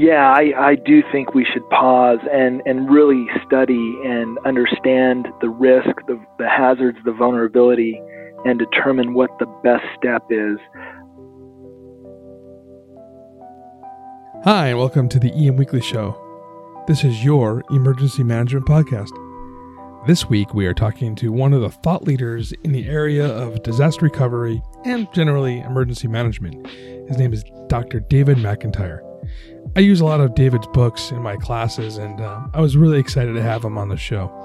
Yeah, I, I do think we should pause and, and really study and understand the risk, the, the hazards, the vulnerability, and determine what the best step is. Hi, and welcome to the EM Weekly Show. This is your emergency management podcast. This week, we are talking to one of the thought leaders in the area of disaster recovery and generally emergency management. His name is Dr. David McEntire. I use a lot of David's books in my classes, and uh, I was really excited to have him on the show.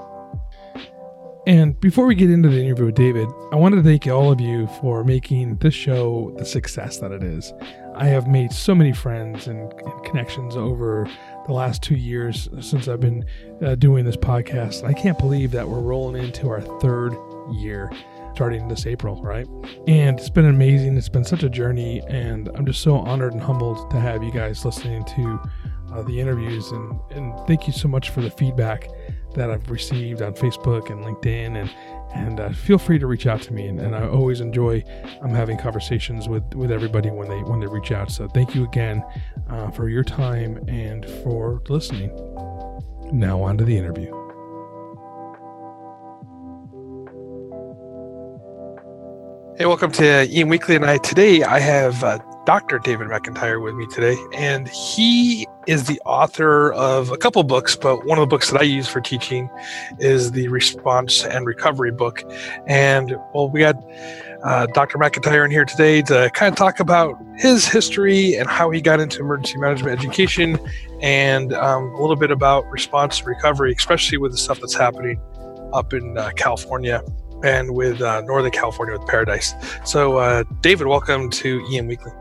And before we get into the interview with David, I want to thank all of you for making this show the success that it is. I have made so many friends and, connections over the last two years since I've been uh, doing this podcast. I can't believe that we're rolling into our third year starting this April, right? And it's been amazing. It's been such a journey, and I'm just so honored and humbled to have you guys listening to uh, the interviews. And, and thank you so much for the feedback that I've received on Facebook and LinkedIn. And and uh, feel free to reach out to me. And, and I always enjoy um, having conversations with, with everybody when they when they reach out. So thank you again uh, for your time and for listening. Now on to the interview. Hey, welcome to EM Weekly. And I today I have uh, Dr. David McEntire with me today, and he is the author of a couple books. But one of the books that I use for teaching is the Response and Recovery book. And well, we got uh, Dr. McEntire in here today to kind of talk about his history and how he got into emergency management education, and um, a little bit about response and recovery, especially with the stuff that's happening up in uh, California and with uh, Northern California with Paradise. So, uh, David, welcome to EM Weekly.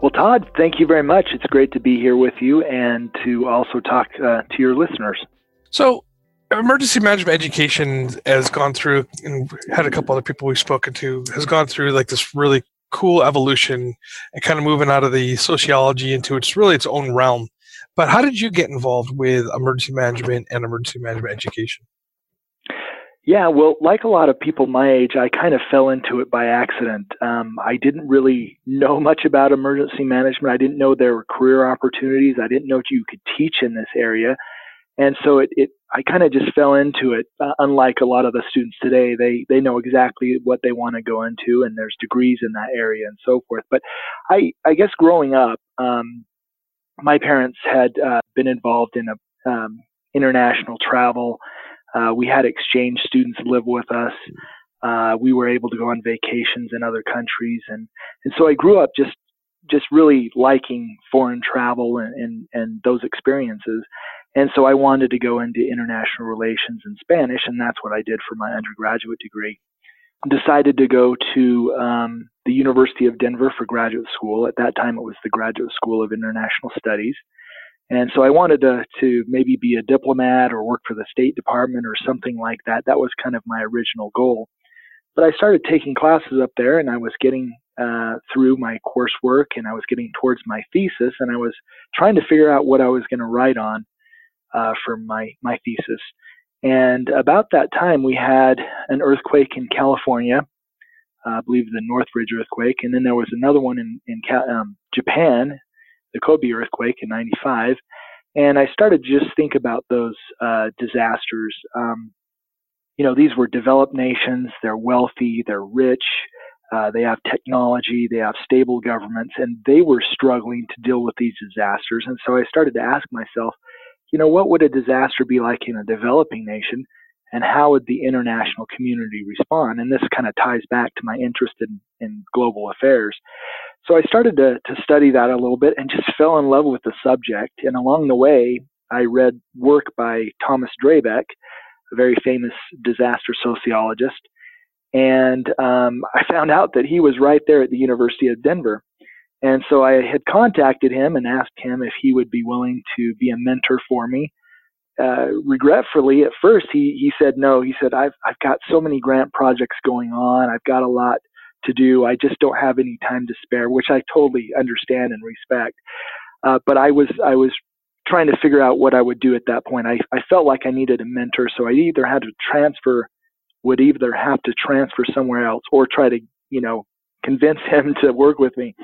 Well, Todd, thank you very much. It's great to be here with you and to also talk uh, to your listeners. So, emergency management education has gone through, and had a couple other people we've spoken to, has gone through like this really cool evolution and kind of moving out of the sociology into it's really its own realm. But how did you get involved with emergency management and emergency management education? Yeah, well, like a lot of people my age, I kind of fell into it by accident. Um, I didn't really know much about emergency management. I didn't know there were career opportunities. I didn't know you could teach in this area. And so it, it I kind of just fell into it. Uh, unlike a lot of the students today, they they know exactly what they want to go into, and there's degrees in that area and so forth. But I I guess growing up, um, my parents had uh, been involved in a um, international travel uh, we had exchange students live with us. Uh, we were able to go on vacations in other countries, and and so I grew up just just really liking foreign travel and, and, and those experiences. And so I wanted to go into international relations and Spanish, and that's what I did for my undergraduate degree. Decided to go to um, the University of Denver for graduate school. At that time, it was the Graduate School of International Studies. And so I wanted to, to maybe be a diplomat or work for the State Department or something like that. That was kind of my original goal. But I started taking classes up there and I was getting uh, through my coursework and I was getting towards my thesis and I was trying to figure out what I was going to write on uh, for my, my thesis. And about that time, we had an earthquake in California, uh, I believe the Northridge earthquake, and then there was another one in, in um, Japan the Kobe earthquake in 95. And I started to just think about those uh, disasters. Um, you know, these were developed nations, they're wealthy, they're rich, uh, they have technology, they have stable governments, and they were struggling to deal with these disasters. And so I started to ask myself, you know, what would a disaster be like in a developing nation? And how would the international community respond? And this kind of ties back to my interest in, in global affairs. So I started to, to study that a little bit and just fell in love with the subject. And along the way, I read work by Thomas Drabek, a very famous disaster sociologist. And um, I found out that he was right there at the University of Denver. And so I had contacted him and asked him if he would be willing to be a mentor for me. Uh, regretfully, at first, he, he said no. He said, I've, I've got so many grant projects going on. I've got a lot to do. I just don't have any time to spare, which I totally understand and respect. Uh, but I was, I was trying to figure out what I would do at that point. I, I felt like I needed a mentor, so I either had to transfer, would either have to transfer somewhere else or try to, you know, convince him to work with me.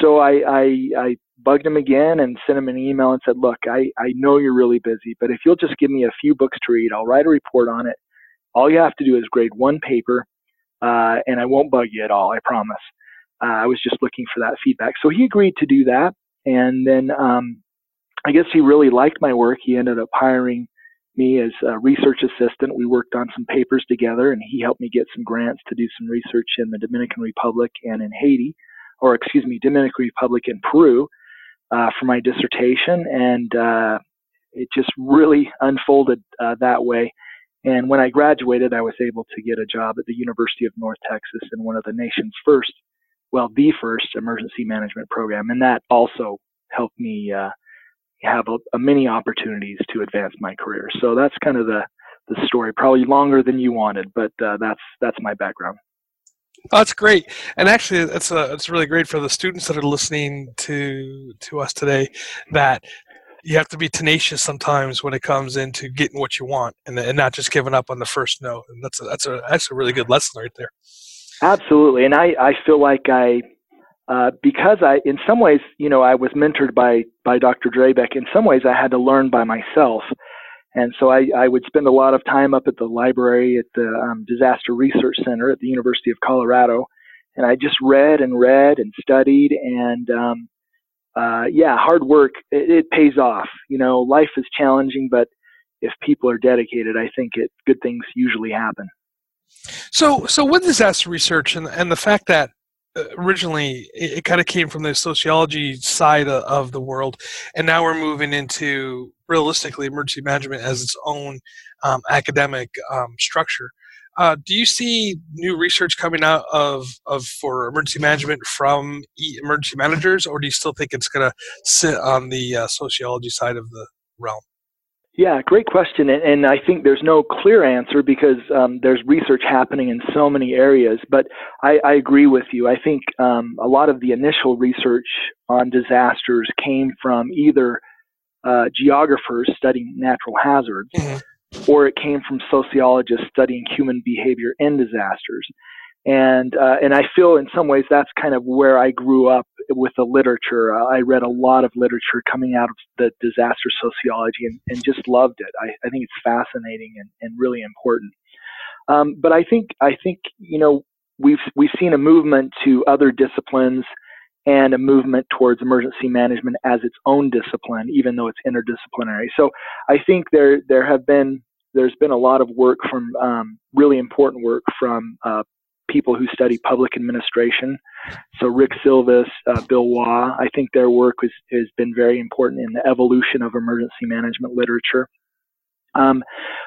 So I, I, I bugged him again and sent him an email and said, look, I, I know you're really busy, but if you'll just give me a few books to read, I'll write a report on it. All you have to do is grade one paper, uh, and I won't bug you at all, I promise. Uh, I was just looking for that feedback. So he agreed to do that. And then um, I guess he really liked my work. He ended up hiring me as a research assistant. We worked on some papers together, and he helped me get some grants to do some research in the Dominican Republic and in Haiti, or excuse me, Dominican Republic and Peru uh, for my dissertation. And uh, it just really unfolded uh, that way. And when I graduated, I was able to get a job at the University of North Texas in one of the nation's first, well, the first emergency management program. And that also helped me uh, have a, a many opportunities to advance my career. So that's kind of the the story. Probably longer than you wanted, but uh, that's that's my background. Oh, that's great, and actually, it's a, it's really great for the students that are listening to to us today. That you have to be tenacious sometimes when it comes into getting what you want, and, and not just giving up on the first no. And that's a, that's a that's a really good lesson right there. Absolutely, and I I feel like I uh, because I, in some ways, you know, I was mentored by by Dr. Drabek. In some ways, I had to learn by myself, and so I, I would spend a lot of time up at the library at the um, Disaster Research Center at the University of Colorado, and I just read and read and studied, and um, uh, yeah, hard work it, it pays off. You know, life is challenging, but if people are dedicated, I think it good things usually happen. So, so with disaster research and and the fact that originally it, it kind of came from the sociology side of, of, the world and now we're moving into realistically emergency management as its own um, academic um, structure uh, do you see new research coming out of, of for emergency management from emergency managers or do you still think it's going to sit on the uh, sociology side of the realm yeah, great question. And, and, I think there's no clear answer because um, there's research happening in so many areas. But I, I agree with you. I think um, a lot of the initial research on disasters came from either uh, geographers studying natural hazards mm-hmm. Or it came from sociologists studying human behavior in disasters and uh, and I feel in some ways that's kind of where I grew up with the literature. Uh, I read a lot of literature coming out of the disaster sociology and, and just loved it. I, I think it's fascinating and, and really important. Um, but I think I think you know we've we've seen a movement to other disciplines and a movement towards emergency management as its own discipline, even though it's interdisciplinary. So I think there there have been there's been a lot of work from um, really important work from uh, people who study public administration. So Rick Sylves, uh, Bill Waugh, I think their work has, has been very important in the evolution of emergency management literature. Um,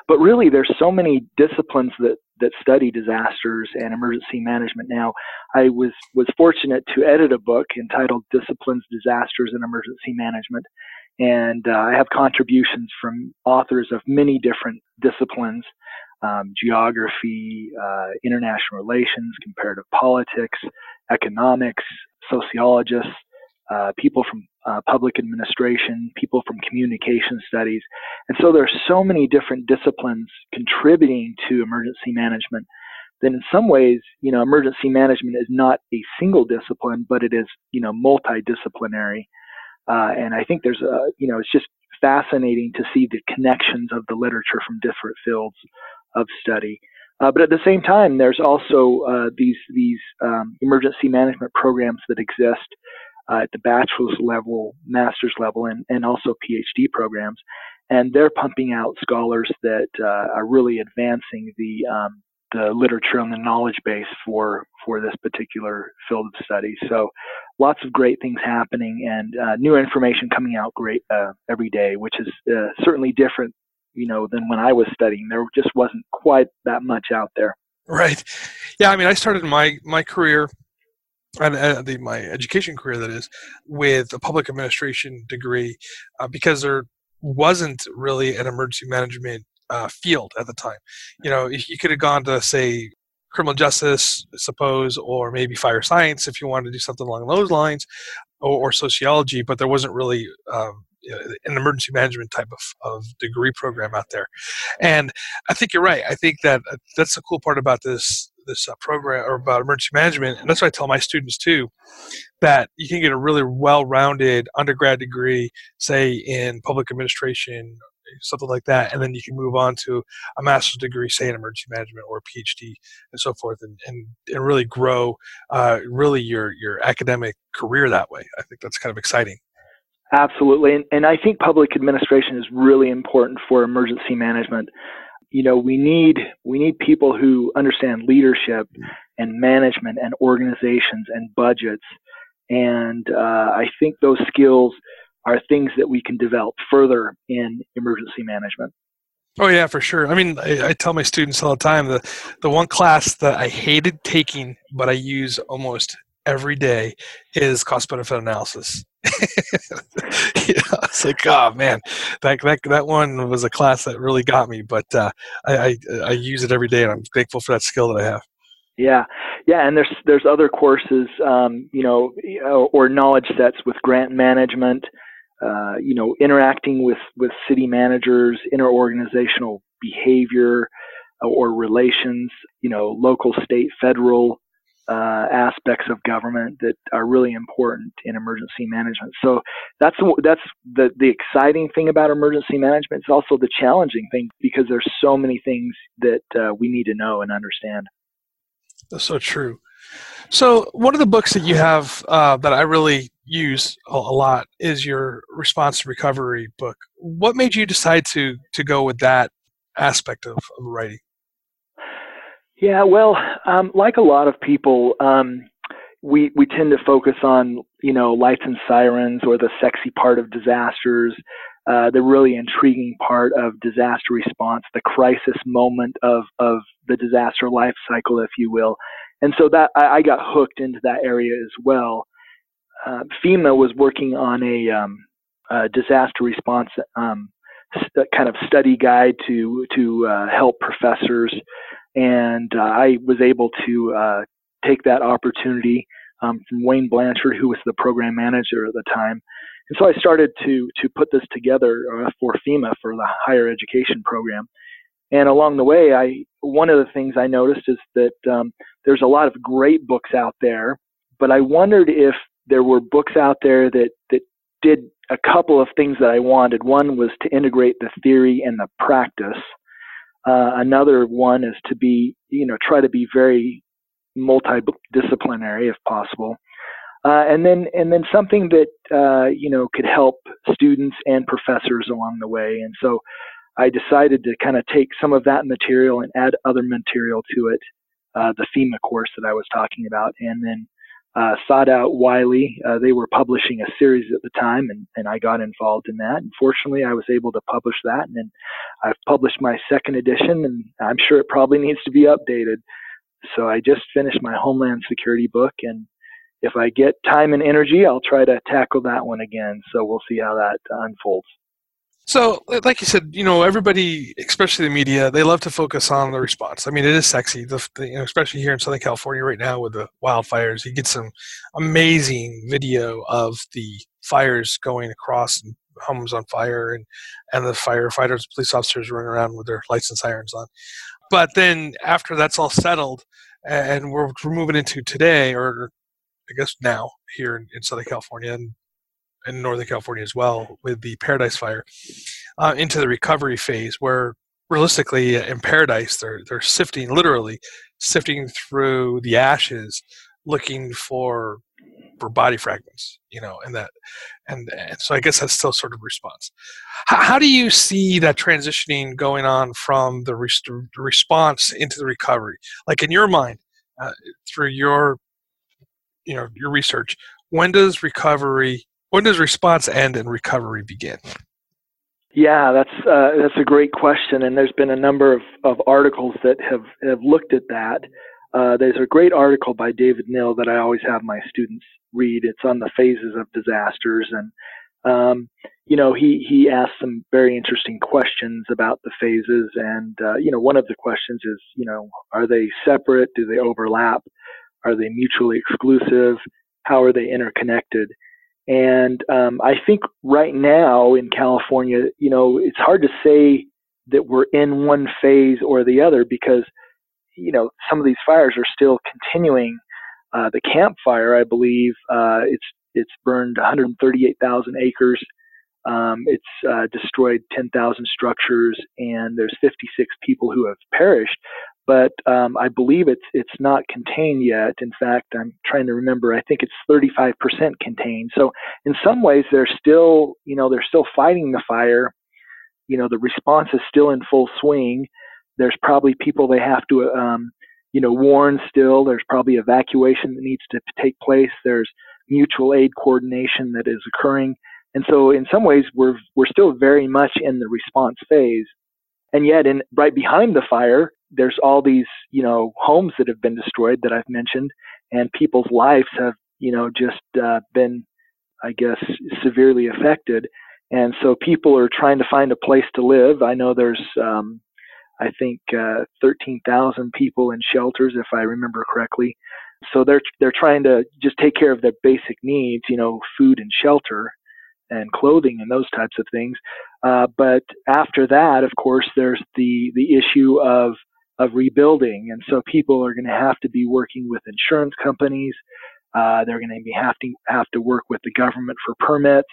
but really, there's so many disciplines that that study disasters and emergency management now. I was was fortunate to edit a book entitled "Disciplines, Disasters, and Emergency Management," and uh, I have contributions from authors of many different disciplines um, geography, uh, international relations, comparative politics, economics, sociologists, uh, people from uh, public administration, people from communication studies. And so there are so many different disciplines contributing to emergency management that in some ways, you know, emergency management is not a single discipline, but it is, you know, multidisciplinary. Uh, and I think there's a, you know, it's just fascinating to see the connections of the literature from different fields of study. Uh, but at the same time, there's also uh, these these um, emergency management programs that exist uh, at the bachelor's level, master's level, and, and also PhD programs, and they're pumping out scholars that uh, are really advancing the um, the literature and the knowledge base for for this particular field of study. So, lots of great things happening and uh, new information coming out great uh, every day, which is certainly different you know, than when I was studying. There just wasn't quite that much out there. Right. Yeah. I mean, I started my my career and uh, the, my education career that is with a public administration degree uh, because there wasn't really an emergency management uh, field at the time. You know, you could have gone to say criminal justice, I suppose, or maybe fire science if you wanted to do something along those lines, or, or sociology, but there wasn't really um, an emergency management type of, of degree program out there. And I think you're right. I think that uh, that's the cool part about this this uh, program or about emergency management, and that's what I tell my students too, that you can get a really well-rounded undergrad degree, say in public administration, something like that, and then you can move on to a master's degree, say in emergency management or PhD, and so forth, and and, and really grow uh, really your your academic career that way. I think that's kind of exciting. Absolutely, and, and I think public administration is really important for emergency management you know we need we need people who understand leadership and management and organizations and budgets. And uh, i think those skills are things that we can develop further in emergency management. Oh yeah for sure. I mean I, I tell my students all the time the the one class that i hated taking but i use almost every day is cost benefit analysis yeah, it's like, oh man, that, that that one was a class that really got me. But uh, I, I, I use it every day, and I'm thankful for that skill that I have. Yeah, yeah, and there's there's other courses, um, you know, or knowledge sets with grant management, uh, you know, interacting with with city managers, interorganizational behavior, uh, or relations, you know, local, state, federal uh, aspects of government that are really important in emergency management. So that's that's the the exciting thing about emergency management. It's also the challenging thing because there's so many things that uh, we need to know and understand. That's so true. So one of the books that you have uh, that I really use a, a lot is your response to recovery book. What made you decide to to go with that aspect of, of writing? Yeah, well, um, like a lot of people, um, we we tend to focus on you know lights and sirens or the sexy part of disasters, uh, the really intriguing part of disaster response, the crisis moment of of the disaster life cycle, if you will. And so that I, I got hooked into that area as well. Uh, FEMA was working on a, um, a disaster response um, kind of study guide to to uh, help professors and uh, I was able to uh, take that opportunity um, from Wayne Blanchard, who was the program manager at the time. And so I started to to put this together uh, for FEMA for the higher education program. And along the way, I one of the things I noticed is that um, there's a lot of great books out there, but I wondered if there were books out there that that did a couple of things that I wanted. One was to integrate the theory and the practice, uh, another one is to be, you know, try to be very multidisciplinary if possible. Uh, and then, and then something that uh, you know could help students and professors along the way. And so, I decided to kind of take some of that material and add other material to it, uh, the FEMA course that I was talking about, and then uh, sought out Wiley. Uh, they were publishing a series at the time, and, and I got involved in that. And fortunately, I was able to publish that. And I've published my second edition, and I'm sure it probably needs to be updated. So I just finished my Homeland Security book, and if I get time and energy, I'll try to tackle that one again. So we'll see how that unfolds. So, like you said, you know, everybody, especially the media, they love to focus on the response. I mean, it is sexy, the, the, you know, especially here in Southern California right now with the wildfires. You get some amazing video of the fires going across and homes on fire, and and the firefighters, police officers running around with their and sirens on. But then after that's all settled, and we're, we're moving into today, or I guess now here in, in Southern California, and in Northern California as well with the Paradise Fire uh, into the recovery phase, where realistically in Paradise they're they're sifting literally sifting through the ashes, looking for for body fragments, you know, and that and, and so I guess that's still sort of response. How, how do you see that transitioning going on from the, rest- response into the recovery? Like in your mind, uh, through your you know your research, when does recovery when does response end and recovery begin? Yeah, that's uh, that's a great question, and there's been a number of, of articles that have, have looked at that. Uh, there's a great article by David Neal that I always have my students read. It's on the phases of disasters, and um, you know he he asked some very interesting questions about the phases, and uh, you know one of the questions is you know are they separate? Do they overlap? Are they mutually exclusive? How are they interconnected? And um, I think right now in California, you know, it's hard to say that we're in one phase or the other because, you know, some of these fires are still continuing. Uh, the Camp Fire, I believe, uh, it's it's burned 138,000 acres. Um, it's uh, destroyed 10,000 structures, and there's 56 people who have perished but um, I believe it's it's not contained yet. In fact, I'm trying to remember. I think it's 35% contained. So in some ways, they're still you know they're still fighting the fire. You know the response is still in full swing. There's probably people they have to um, you know warn still. There's probably evacuation that needs to take place. There's mutual aid coordination that is occurring. And so in some ways we're we're still very much in the response phase. And yet in right behind the fire, there's all these, you know, homes that have been destroyed that I've mentioned, and people's lives have, you know, just uh, been, I guess, severely affected. And so people are trying to find a place to live. I know there's, um, I think, uh, 13,000 people in shelters, if I remember correctly. So they're they're trying to just take care of their basic needs, you know, food and shelter, and clothing and those types of things. Uh, but after that, of course, there's the the issue of of rebuilding. And so people are going to have to be working with insurance companies. Uh, they're going to be have to have to work with the government for permits.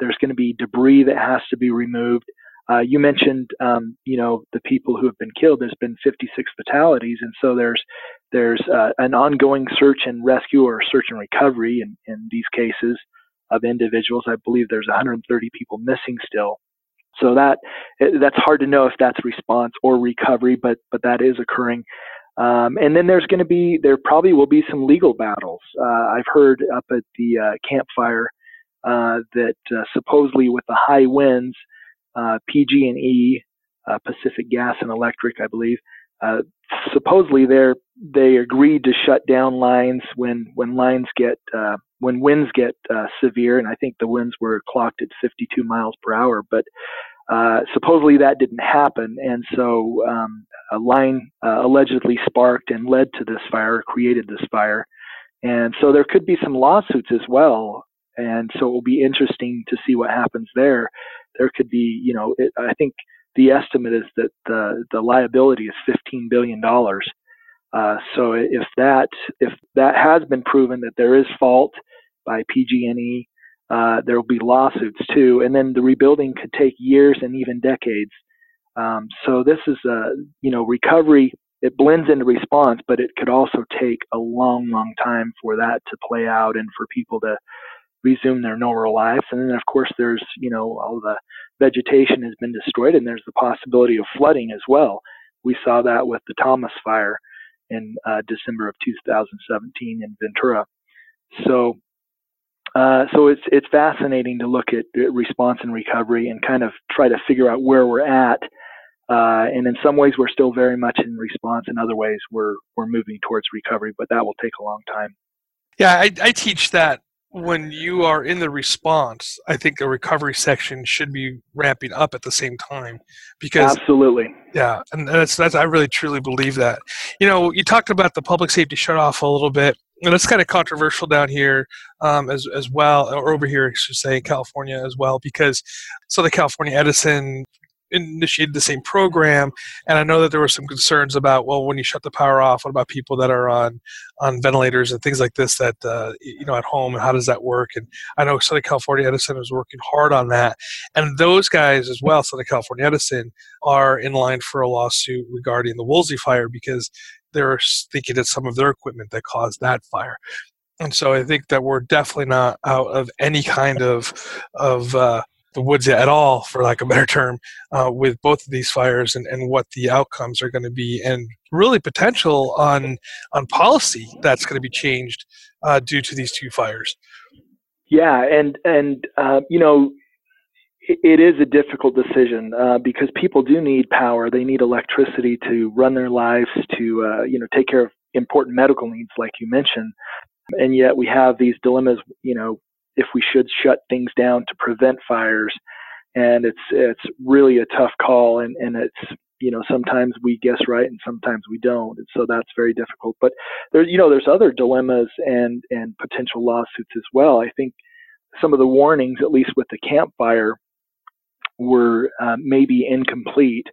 There's going to be debris that has to be removed. Uh, you mentioned, um, you know, the people who have been killed. There's been 56 fatalities, and so there's there's uh, an ongoing search and rescue or search and recovery in, in these cases of individuals. I believe there's 130 people missing still. So that that's hard to know if that's response or recovery, but but that is occurring. Um, and then there's going to be there probably will be some legal battles. Uh, I've heard up at the uh, Camp Fire uh, that uh, supposedly with the high winds, uh, PG&E, uh, Pacific Gas and Electric, I believe, supposedly they they agreed to shut down lines when when lines get when winds get uh, severe, and I think the winds were clocked at 52 miles per hour, but uh, supposedly that didn't happen, and so um, a line uh, allegedly sparked and led to this fire, created this fire, and so there could be some lawsuits as well, and so it will be interesting to see what happens there. There could be, you know, it, I think the estimate is that the the liability is 15 billion dollars. Uh, so if that if that has been proven that there is fault by PG&E. Uh, there will be lawsuits too, and then the rebuilding could take years and even decades. Um, so this is a you know recovery. It blends into response, but it could also take a long, long time for that to play out and for people to resume their normal lives. And then, of course, there's you know all the vegetation has been destroyed, and there's the possibility of flooding as well. We saw that with the Thomas Fire in uh, December of 2017 in Ventura. So uh, so it's it's fascinating to look at response and recovery and kind of try to figure out where we're at. Uh, and in some ways, we're still very much in response. In other ways, we're we're moving towards recovery, but that will take a long time. Yeah, I, I teach that when you are in the response, I think the recovery section should be ramping up at the same time because absolutely, yeah, and that's that's I really truly believe that. You know, you talked about the public safety shut off a little bit, and it's kind of controversial down here um, as as well, or over here, I should say, California as well, because so the California Edison initiated the same program and i know that there were some concerns about well when you shut the power off what about people that are on on ventilators and things like this that uh, you know at home and how does that work? And i know southern california edison is working hard on that. And those guys as well southern california edison are in line for a lawsuit regarding the woolsey fire because they're thinking it's some of their equipment that caused that fire. And so I think that we're definitely not out of any kind of of uh, the woods at all, for lack of a better term, uh, with both of these fires and, and what the outcomes are going to be, and really potential on on policy that's going to be changed uh, due to these two fires. Yeah, and and uh, you know, it is a difficult decision uh, because people do need power. They need electricity to run their lives, to uh, you know take care of important medical needs, like you mentioned. And yet we have these dilemmas. You know, if we should shut things down to prevent fires, and it's it's really a tough call, and and it's you know sometimes we guess right and sometimes we don't, and so that's very difficult. But there you know there's other dilemmas and and potential lawsuits as well. I think some of the warnings, at least with the Camp Fire, were uh, maybe incomplete.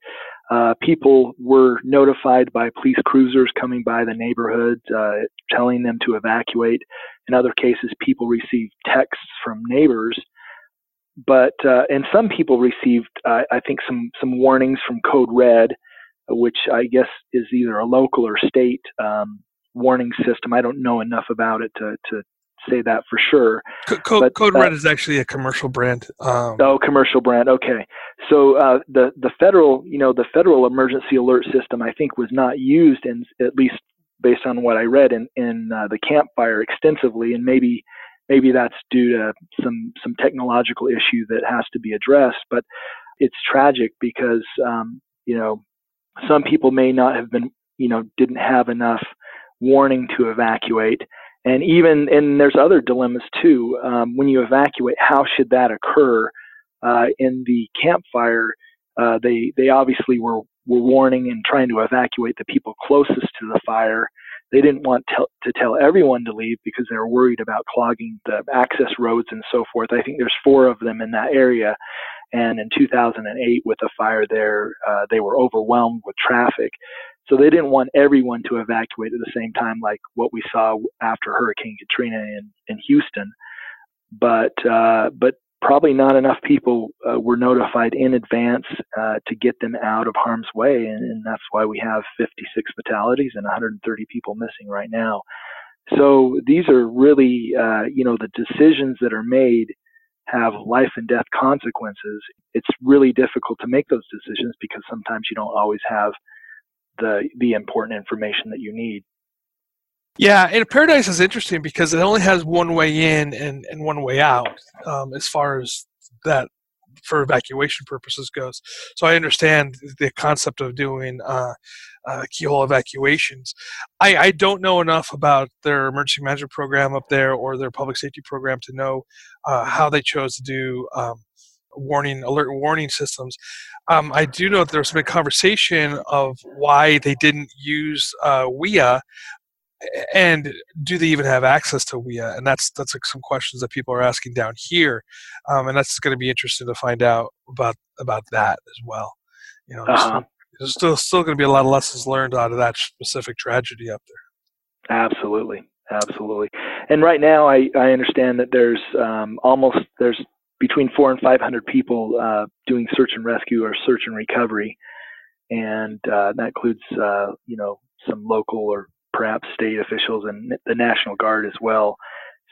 Uh, people were notified by police cruisers coming by the neighborhood, uh, telling them to evacuate. In other cases, people received texts from neighbors, but uh, and some people received, uh, I think, some some warnings from Code Red, which I guess is either a local or state um, warning system. I don't know enough about it to to say that for sure. Code, but, Code uh, Red is actually a commercial brand. Um, oh, commercial brand. Okay, so uh, the the federal, you know, the federal emergency alert system, I think, was not used in at least based on what I read in in uh, the Camp Fire extensively, and maybe maybe that's due to some some technological issue that has to be addressed. But it's tragic because um, you know some people may not have been you know didn't have enough warning to evacuate and even and there's other dilemmas too. Um, when you evacuate, how should that occur? Uh, in the Camp Fire, uh, they they obviously were were warning and trying to evacuate the people closest to the fire. They didn't want to, to tell everyone to leave because they were worried about clogging the access roads and so forth. I think there's four of them in that area. And in 2008, with a fire there, uh, they were overwhelmed with traffic. So they didn't want everyone to evacuate at the same time, like what we saw after Hurricane Katrina in, in Houston. But uh, but probably not enough people uh, were notified in advance uh, to get them out of harm's way, and, and, that's why we have 56 fatalities and 130 people missing right now. So these are really, uh, you know, the decisions that are made have life and death consequences. It's really difficult to make those decisions because sometimes you don't always have the the important information that you need. Yeah, and Paradise is interesting because it only has one way in and, and one way out um, as far as that for evacuation purposes goes. So I understand the concept of doing uh, uh, keyhole evacuations. I, I, don't know enough about their emergency management program up there or their public safety program to know uh, how they chose to do um, warning alert warning systems. Um, I do know that there's been conversation of why they didn't use uh, WEA, and do they even have access to WEA? And that's that's like some questions that people are asking down here, um, and that's going to be interesting to find out about about that as well. You know, uh-huh. there's still still going to be a lot of lessons learned out of that specific tragedy up there. Absolutely, absolutely. And right now, I I understand that there's um, almost there's between four and 500 people uh, doing search and rescue or search and recovery, and uh, that includes uh, you know some local or perhaps state officials and the National Guard as well.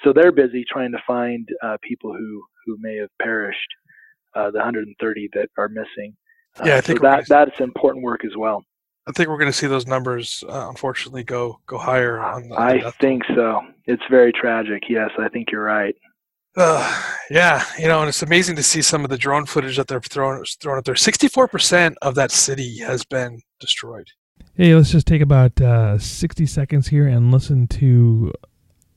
So they're busy trying to find uh, people who who may have perished, uh, the 130 that are missing. Uh, yeah, I think so that that's important work as well. I think we're going to see those numbers, unfortunately, go go higher. On the, on I think so. It's very tragic. Yes, I think you're right. Uh, yeah, you know, and it's amazing to see some of the drone footage that they're throwing throwing up there. Sixty-four percent of that city has been destroyed. Hey, let's just take about uh, sixty seconds here and listen to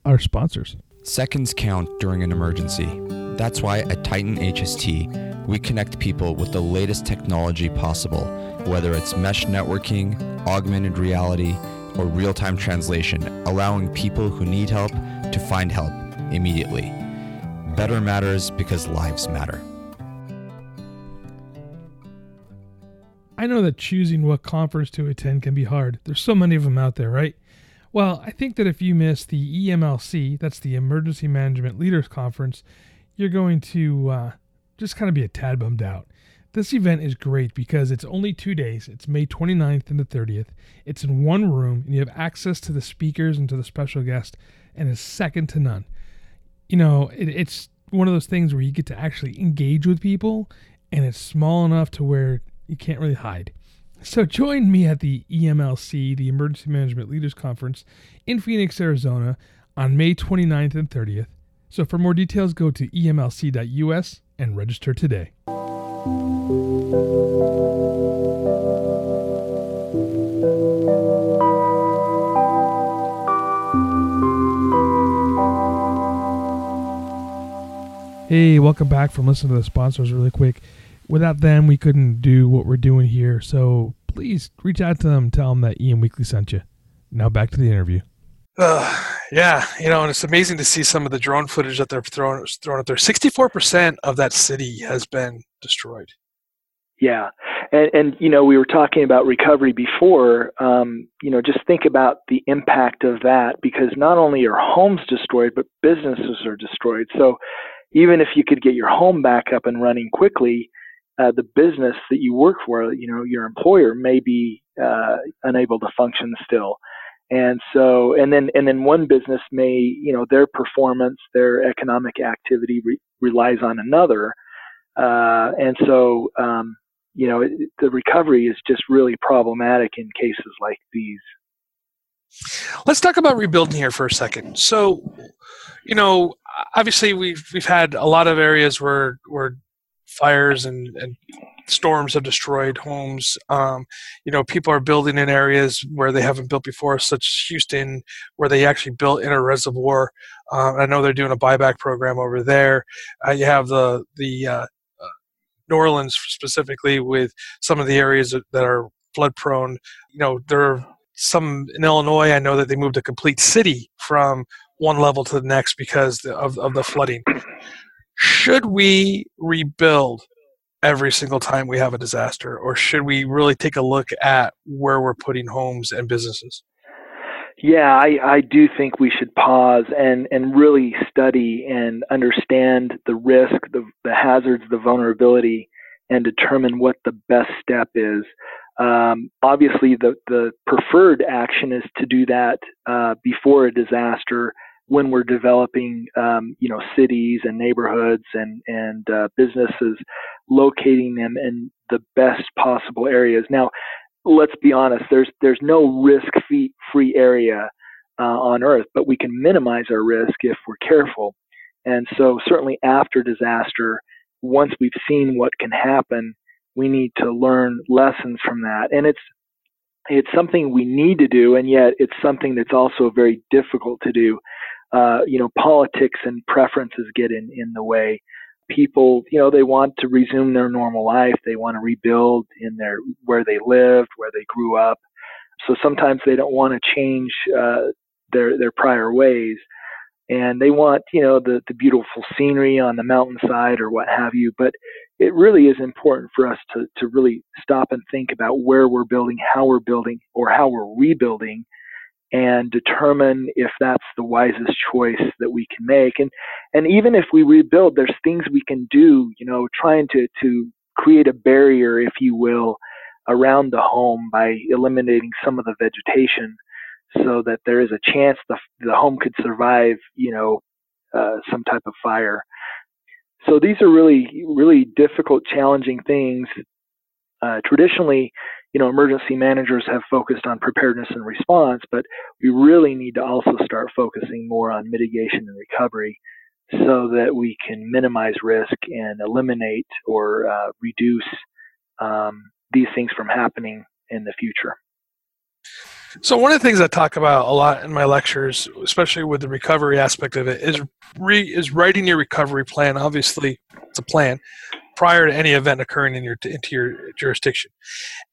our sponsors. Seconds count during an emergency. That's why at Titan HST, we connect people with the latest technology possible, whether it's mesh networking, augmented reality, or real time translation, allowing people who need help to find help immediately. Better matters because lives matter. I know that choosing what conference to attend can be hard. There's so many of them out there, right? Well, I think that if you miss the EMLC, that's the Emergency Management Leaders Conference, you're going to uh, just kind of be a tad bummed out. This event is great because it's only two days. It's May 29th and the 30th. It's in one room, and you have access to the speakers and to the special guest, and is second to none you know, it, it's one of those things where you get to actually engage with people and it's small enough to where you can't really hide. So join me at the EMLC, the Emergency Management Leaders Conference in Phoenix, Arizona on May 29th and 30th. So for more details, go to emlc.us and register today. Hey, welcome back from listening to the sponsors really quick. Without them, we couldn't do what we're doing here. So please reach out to them, tell them that EM Weekly sent you. Now back to the interview. Uh, yeah, you know, and it's amazing to see some of the drone footage that they're throwing throwing up there. Sixty-four percent of that city has been destroyed. Yeah, and, and you know, we were talking about recovery before. Um, you know, just think about the impact of that because not only are homes destroyed, but businesses are destroyed. So even if you could get your home back up and running quickly, uh, the business that you work for, you know, your employer may be uh, unable to function still. And so, and then, and then one business may, you know, their performance, their economic activity re- relies on another. Uh, and so, um, you know, it, the recovery is just really problematic in cases like these. Let's talk about rebuilding here for a second. So, you know, obviously we've we've had a lot of areas where where fires and, and storms have destroyed homes. Um, you know, people are building in areas where they haven't built before, such as Houston, where they actually built in a reservoir. Um, I know they're doing a buyback program over there. Uh, you have the the uh, uh, New Orleans specifically with some of the areas that, that are flood prone. You know, there are some in Illinois. I know that they moved a complete city from one level to the next because of, of the flooding. Should we rebuild every single time we have a disaster, or should we really take a look at where we're putting homes and businesses? Yeah, I, I do think we should pause and, and really study and understand the risk, the, the hazards, the vulnerability, and determine what the best step is. Um, obviously, the, the preferred action is to do that uh, before a disaster when we're developing, um, you know, cities and neighborhoods and and uh, businesses, locating them in the best possible areas. Now, let's be honest. There's there's no risk-free area uh, on Earth, but we can minimize our risk if we're careful. And so, certainly after disaster, once we've seen what can happen, we need to learn lessons from that. And it's it's something we need to do, and yet it's something that's also very difficult to do uh, you know, politics and preferences get in, in the way. People, you know, they want to resume their normal life. They want to rebuild in their where they lived, where they grew up. So sometimes they don't want to change uh, their their prior ways, and they want, you know, the the beautiful scenery on the mountainside or what have you. But it really is important for us to to really stop and think about where we're building, how we're building, or how we're rebuilding and determine if that's the wisest choice that we can make. And and even if we rebuild, there's things we can do, you know, trying to to create a barrier, if you will, around the home by eliminating some of the vegetation so that there is a chance the the home could survive, you know, uh, some type of fire. So these are really really difficult, challenging things. Uh, traditionally, you know, emergency managers have focused on preparedness and response, but we really need to also start focusing more on mitigation and recovery so that we can minimize risk and eliminate or uh, reduce um, these things from happening in the future. So one of the things I talk about a lot in my lectures, especially with the recovery aspect of it, is re, is writing your recovery plan. Obviously, it's a plan, prior to any event occurring in your into your jurisdiction.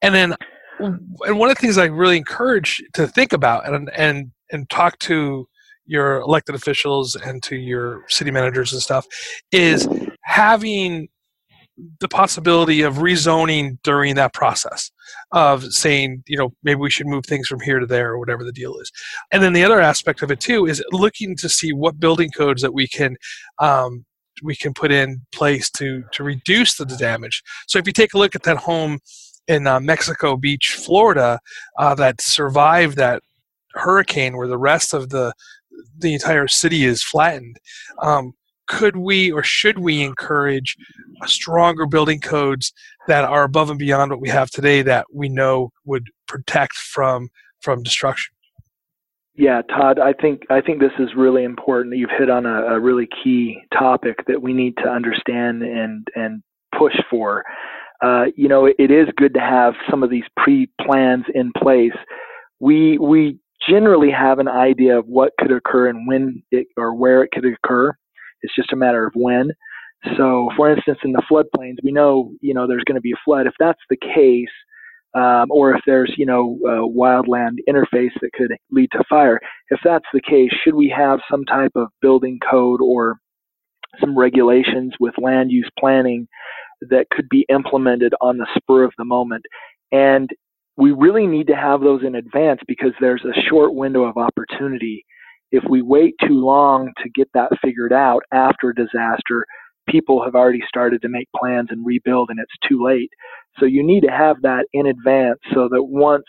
And then, and one of the things I really encourage to think about and and and talk to your elected officials and to your city managers and stuff is having the possibility of rezoning during that process of saying you know maybe we should move things from here to there or whatever the deal is and then the other aspect of it too is looking to see what building codes that we can um, we can put in place to to reduce the damage. So if you take a look at that home in uh, Mexico Beach, Florida, uh, that survived that hurricane, where the rest of the the entire city is flattened. Um, could we or should we encourage stronger building codes that are above and beyond what we have today that we know would protect from from destruction? Yeah, Todd, I think I think this is really important. You've hit on a, a really key topic that we need to understand and and push for. Uh, you know, it is good to have some of these pre-plans in place. We we generally have an idea of what could occur and when it or where it could occur. It's just a matter of when. So, for instance, in the floodplains, we know you know there's going to be a flood. If that's the case, um, or if there's you know a wildland interface that could lead to fire, if that's the case, should we have some type of building code or some regulations with land use planning that could be implemented on the spur of the moment? And we really need to have those in advance because there's a short window of opportunity. If we wait too long to get that figured out after a disaster, people have already started to make plans and rebuild and it's too late. So you need to have that in advance so that once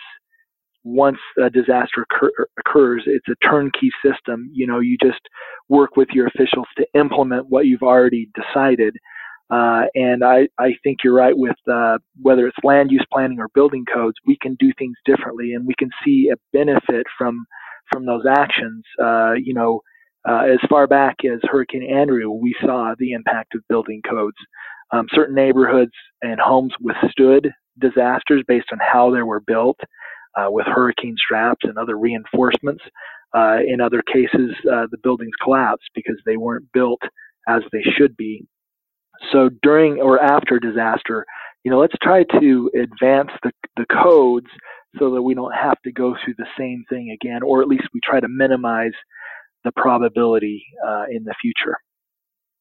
once a disaster occur, occurs, it's a turnkey system. You know, you just work with your officials to implement what you've already decided. Uh, and I, I think you're right with uh, whether it's land use planning or building codes, we can do things differently and we can see a benefit from from those actions. Uh, you know, uh, as far back as Hurricane Andrew, we saw the impact of building codes. Um, certain neighborhoods and homes withstood disasters based on how they were built uh, with hurricane straps and other reinforcements. Uh, in other cases, uh, the buildings collapsed because they weren't built as they should be. So during or after disaster, you know, let's try to advance the, the codes so that we don't have to go through the same thing again, or at least we try to minimize the probability uh, in the future.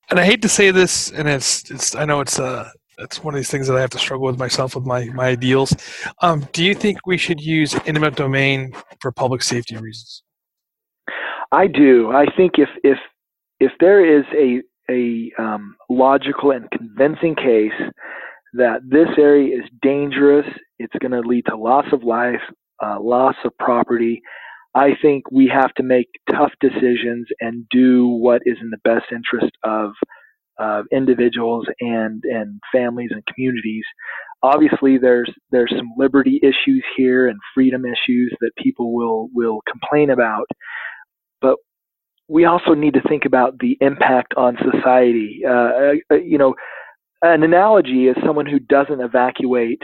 And I hate to say this, and it's, it's I know it's uh, it's one of these things that I have to struggle with myself with my my ideals. Um, do you think we should use eminent domain for public safety reasons? I do. I think if if if there is a a um, logical and convincing case that this area is dangerous, it's going to lead to loss of life, uh, loss of property, I think we have to make tough decisions and do what is in the best interest of uh, individuals and and families and communities. Obviously, there's there's some liberty issues here and freedom issues that people will will complain about, but we also need to think about the impact on society. Uh, uh you know, an analogy is someone who doesn't evacuate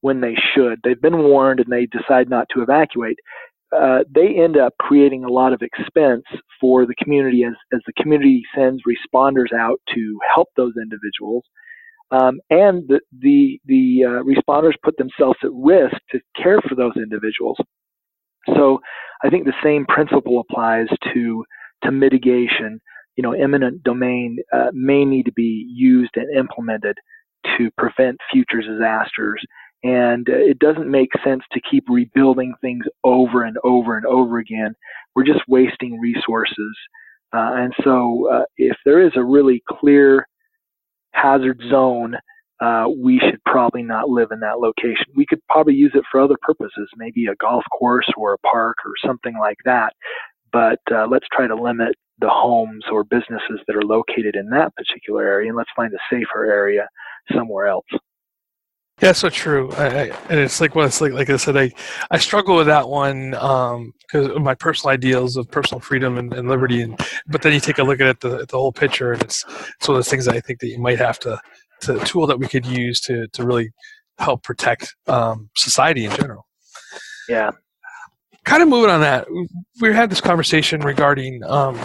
when they should. They've been warned and they decide not to evacuate uh, they end up creating a lot of expense for the community as, as the community sends responders out to help those individuals. Um, and the, the, the uh, responders put themselves at risk to care for those individuals. So I think the same principle applies to, to mitigation. You know, eminent domain uh, may need to be used and implemented to prevent future disasters and uh, it doesn't make sense to keep rebuilding things over and over and over again. We're just wasting resources. Uh, and so, uh, if there is a really clear hazard zone, uh, we should probably not live in that location. We could probably use it for other purposes, maybe a golf course or a park or something like that. But uh, let's try to limit the homes or businesses that are located in that particular area and let's find a safer area somewhere else. Yeah, so true. I, I, and it's like well, it's like like I said, I I struggle with that one because um, of my personal ideals of personal freedom and, and, liberty, and but then you take a look at it, the the whole picture, and it's it's one of those things that I think that you might have to to tool that we could use to to really help protect um, society in general. Yeah. Kind of moving on that, we had this conversation regarding um,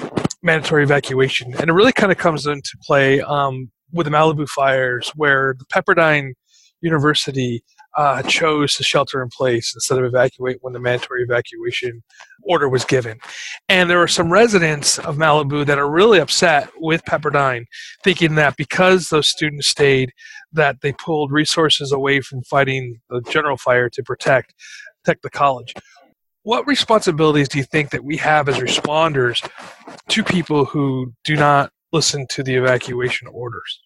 mandatory evacuation, and it really kind of comes into play um, with the Malibu fires, where the Pepperdine university uh, chose to shelter in place instead of evacuate when the mandatory evacuation order was given. And there are some residents of Malibu that are really upset with Pepperdine, thinking that because those students stayed, that they pulled resources away from fighting the general fire to protect protect the college. What responsibilities do you think that we have as responders to people who do not listen to the evacuation orders?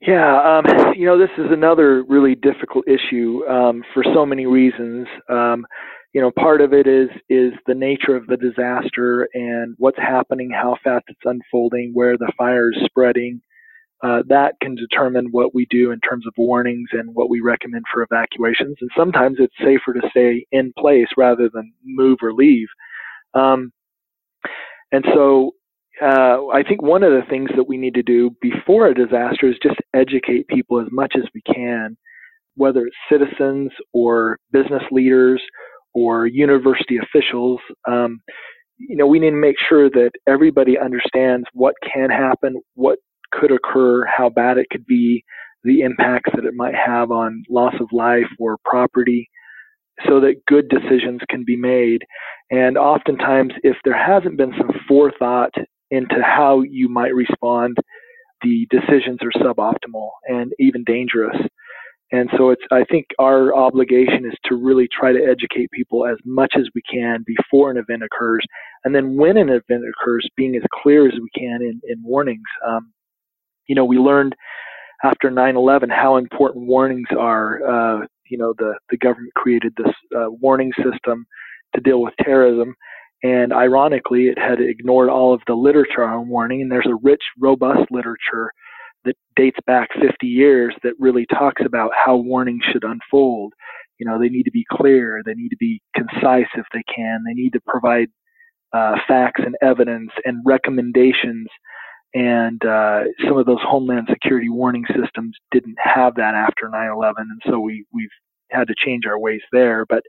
Yeah, um, you know, this is another really difficult issue um, for so many reasons. Um, you know, part of it is is the nature of the disaster and what's happening, how fast it's unfolding, where the fire is spreading. Uh, that can determine what we do in terms of warnings and what we recommend for evacuations. And sometimes it's safer to stay in place rather than move or leave. Um, and so uh, I think one of the things that we need to do before a disaster is just educate people as much as we can, whether it's citizens or business leaders or university officials. Um, you know, we need to make sure that everybody understands what can happen, what could occur, how bad it could be, the impacts that it might have on loss of life or property, so that good decisions can be made. And oftentimes, if there hasn't been some forethought into how you might respond, the decisions are suboptimal and even dangerous. And so it's I think our obligation is to really try to educate people as much as we can before an event occurs, and then when an event occurs, being as clear as we can in, in warnings. Um, you know, we learned after 9/11 how important warnings are. Uh, you know, the the government created this uh, warning system to deal with terrorism, and ironically, it had ignored all of the literature on warning. And there's a rich, robust literature that dates back 50 years that really talks about how warnings should unfold. You know, they need to be clear, they need to be concise if they can, they need to provide uh, facts and evidence and recommendations. And uh, some of those Homeland Security warning systems didn't have that after 9/11, and so we we've had to change our ways there. But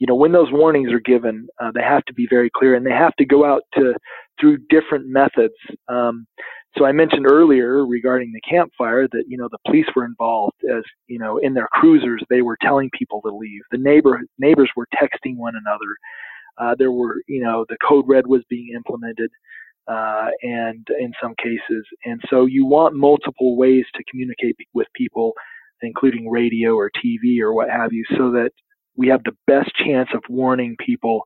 you know, when those warnings are given, uh, they have to be very clear, and they have to go out to through different methods. Um, so I mentioned earlier regarding the Camp Fire that you know the police were involved as you know in their cruisers they were telling people to leave. The neighbor neighbors were texting one another. Uh, there were you know the code red was being implemented. Uh, and in some cases, and so you want multiple ways to communicate with people, including radio or TV or what have you, so that we have the best chance of warning people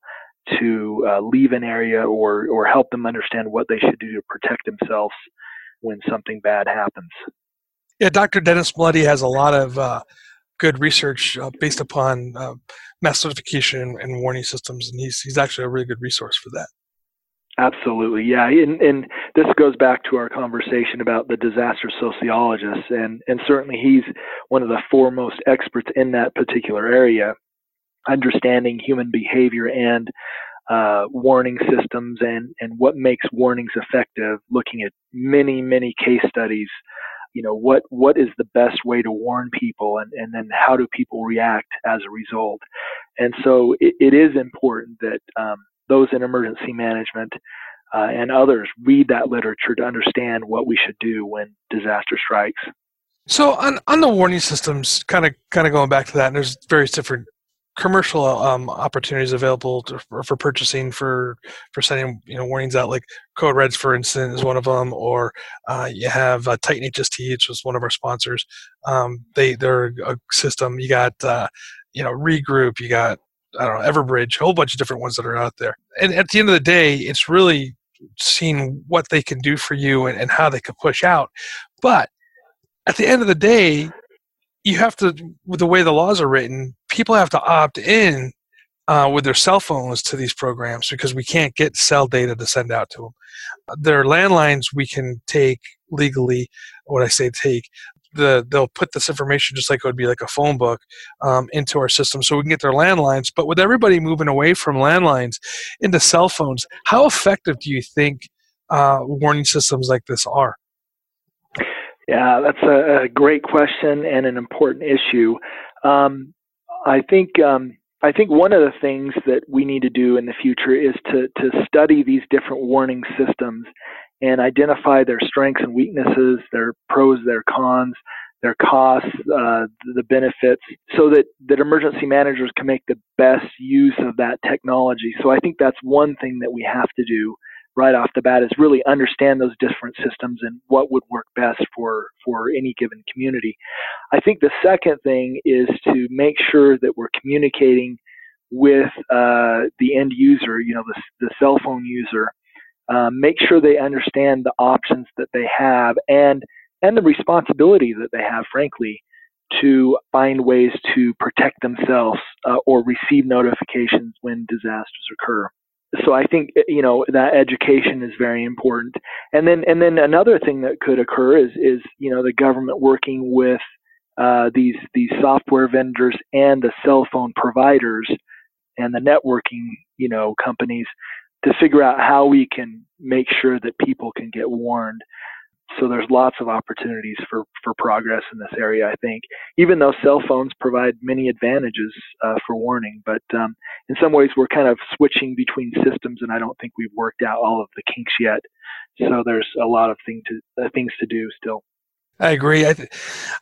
to uh, leave an area or or help them understand what they should do to protect themselves when something bad happens. Yeah, Dr. Dennis Mileti has a lot of uh, good research uh, based upon uh, mass notification and warning systems, and he's he's actually a really good resource for that. Absolutely, yeah, and, and this goes back to our conversation about the disaster sociologists, and and certainly he's one of the foremost experts in that particular area understanding human behavior and uh, warning systems and, and what makes warnings effective, looking at many, many case studies. You know, what, what is the best way to warn people and, and then how do people react as a result? And so it, it is important that um, those in emergency management uh, and others read that literature to understand what we should do when disaster strikes. So on, on the warning systems, kind of kind of going back to that, and there's various different commercial um, opportunities available to, for, for, purchasing for for sending you know warnings out like code reds for instance is one of them or uh, you have uh, Titan HST which was one of our sponsors um, they they're a system you got uh, you know regroup you got i don't know Everbridge a whole bunch of different ones that are out there. And at the end of the day it's really seeing what they can do for you and, and how they can push out. But at the end of the day you have to with the way the laws are written people have to opt in uh, with their cell phones to these programs because we can't get cell data to send out to them their landlines we can take legally what i say take the they'll put this information just like it would be like a phone book um, into our system so we can get their landlines but with everybody moving away from landlines into cell phones how effective do you think uh, warning systems like this are yeah, that's a, a great question and an important issue. Um, I think um, I think one of the things that we need to do in the future is to to study these different warning systems and identify their strengths and weaknesses, their pros, their cons, their costs, uh, the benefits, so that that emergency managers can make the best use of that technology. So I think that's one thing that we have to do right off the bat is really understand those different systems and what would work best for for any given community. I think the second thing is to make sure that we're communicating with uh, the end user, you know, the, the cell phone user. Uh, make sure they understand the options that they have and and the responsibility that they have, frankly, to find ways to protect themselves uh, or receive notifications when disasters occur so I think you know that education is very important. And then and then another thing that could occur is is you know the government working with uh, these these software vendors and the cell phone providers and the networking you know companies to figure out how we can make sure that people can get warned. So there's lots of opportunities for, for progress in this area, I think, even though cell phones provide many advantages uh, for warning. But um, in some ways, we're kind of switching between systems, and I don't think we've worked out all of the kinks yet. So there's a lot of thing to, uh, things to do still. I agree. I, th-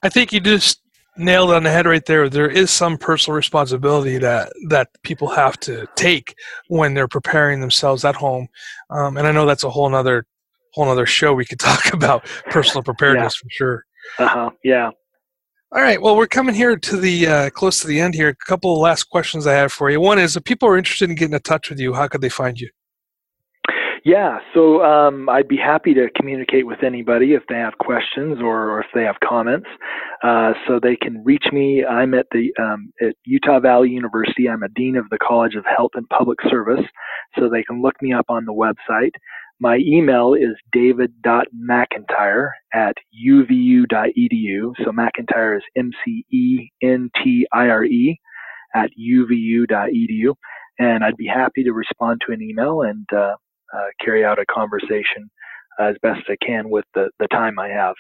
I think you just nailed on the head right there. There is some personal responsibility that that people have to take when they're preparing themselves at home, um, and I know that's a whole other whole other show we could talk about personal preparedness yeah. for sure. Uh huh. Yeah. All right. Well, we're coming here to the uh, close to the end here. A couple of last questions I have for you. One is, if people are interested in getting in touch with you, how could they find you? Yeah, so um, I'd be happy to communicate with anybody if they have questions or, or if they have comments. Uh, so they can reach me. I'm at the um, at Utah Valley University. I'm a dean of the College of Health and Public Service, so they can look me up on the website. My email is david.mcentire at uvu.edu. So McEntire is M C E N T I R E at uvu.edu. And I'd be happy to respond to an email and uh, uh, carry out a conversation as best I can with the, the time I have.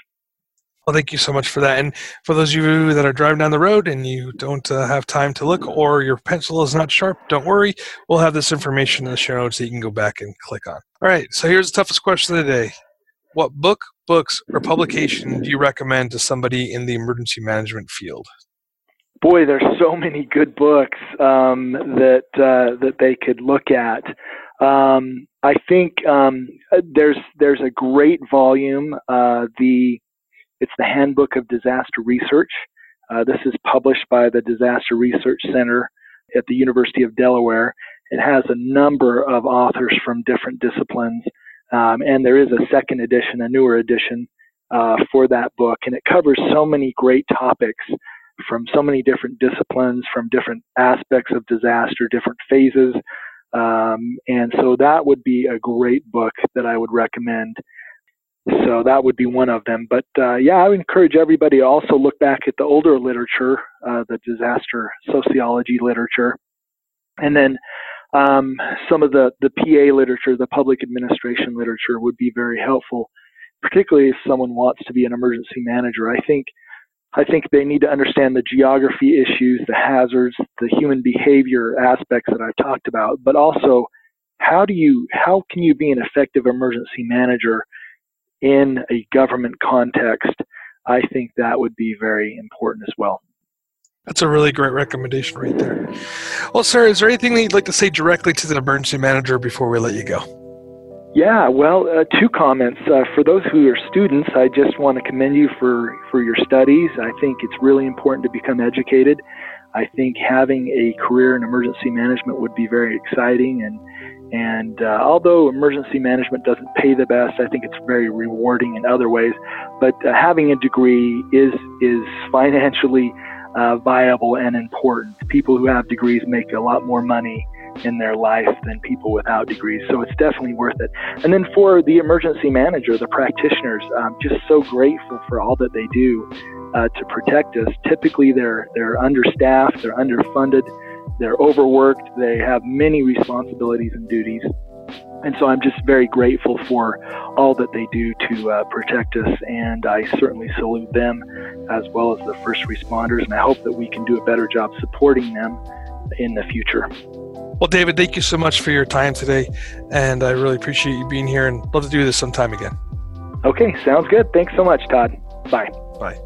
Well, thank you so much for that. And for those of you that are driving down the road and you don't uh, have time to look or your pencil is not sharp, don't worry. We'll have this information in the show notes that you can go back and click on. All right, so here's the toughest question of the day What book, books, or publication do you recommend to somebody in the emergency management field? Boy, there's so many good books um, that uh, that they could look at. Um, I think um, there's there's a great volume. Uh, the it's the Handbook of Disaster Research. Uh, this is published by the Disaster Research Center at the University of Delaware. It has a number of authors from different disciplines, um, and there is a second edition, a newer edition uh, for that book, and it covers so many great topics from so many different disciplines, from different aspects of disaster, different phases um, and so that would be a great book that I would recommend. So that would be one of them. But uh, yeah, I would encourage everybody to also look back at the older literature, uh, the disaster sociology literature, and then um, some of the, the PA literature, the public administration literature would be very helpful, particularly if someone wants to be an emergency manager. I think I think they need to understand the geography issues, the hazards, the human behavior aspects that I've talked about, but also how do you how can you be an effective emergency manager in a government context? I think that would be very important as well. That's a really great recommendation right there. Well, sir, is there anything that you'd like to say directly to the emergency manager before we let you go? Yeah, well, uh, two comments. Uh, for those who are students, I just want to commend you for, for your studies. I think it's really important to become educated. I think having a career in emergency management would be very exciting. And, and uh, although emergency management doesn't pay the best, I think it's very rewarding in other ways. But uh, having a degree is, is financially uh, viable and important. People who have degrees make a lot more money in their life than people without degrees. So it's definitely worth it. And then for the emergency manager, the practitioners, I'm just so grateful for all that they do uh, to protect us. Typically, they're they're understaffed, they're underfunded, they're overworked, they have many responsibilities and duties. And so I'm just very grateful for all that they do to uh, protect us, and I certainly salute them as well as the first responders. And I hope that we can do a better job supporting them in the future. Well, David, thank you so much for your time today, and I really appreciate you being here and love to do this sometime again. Okay, sounds good. Thanks so much, Todd. Bye. Bye.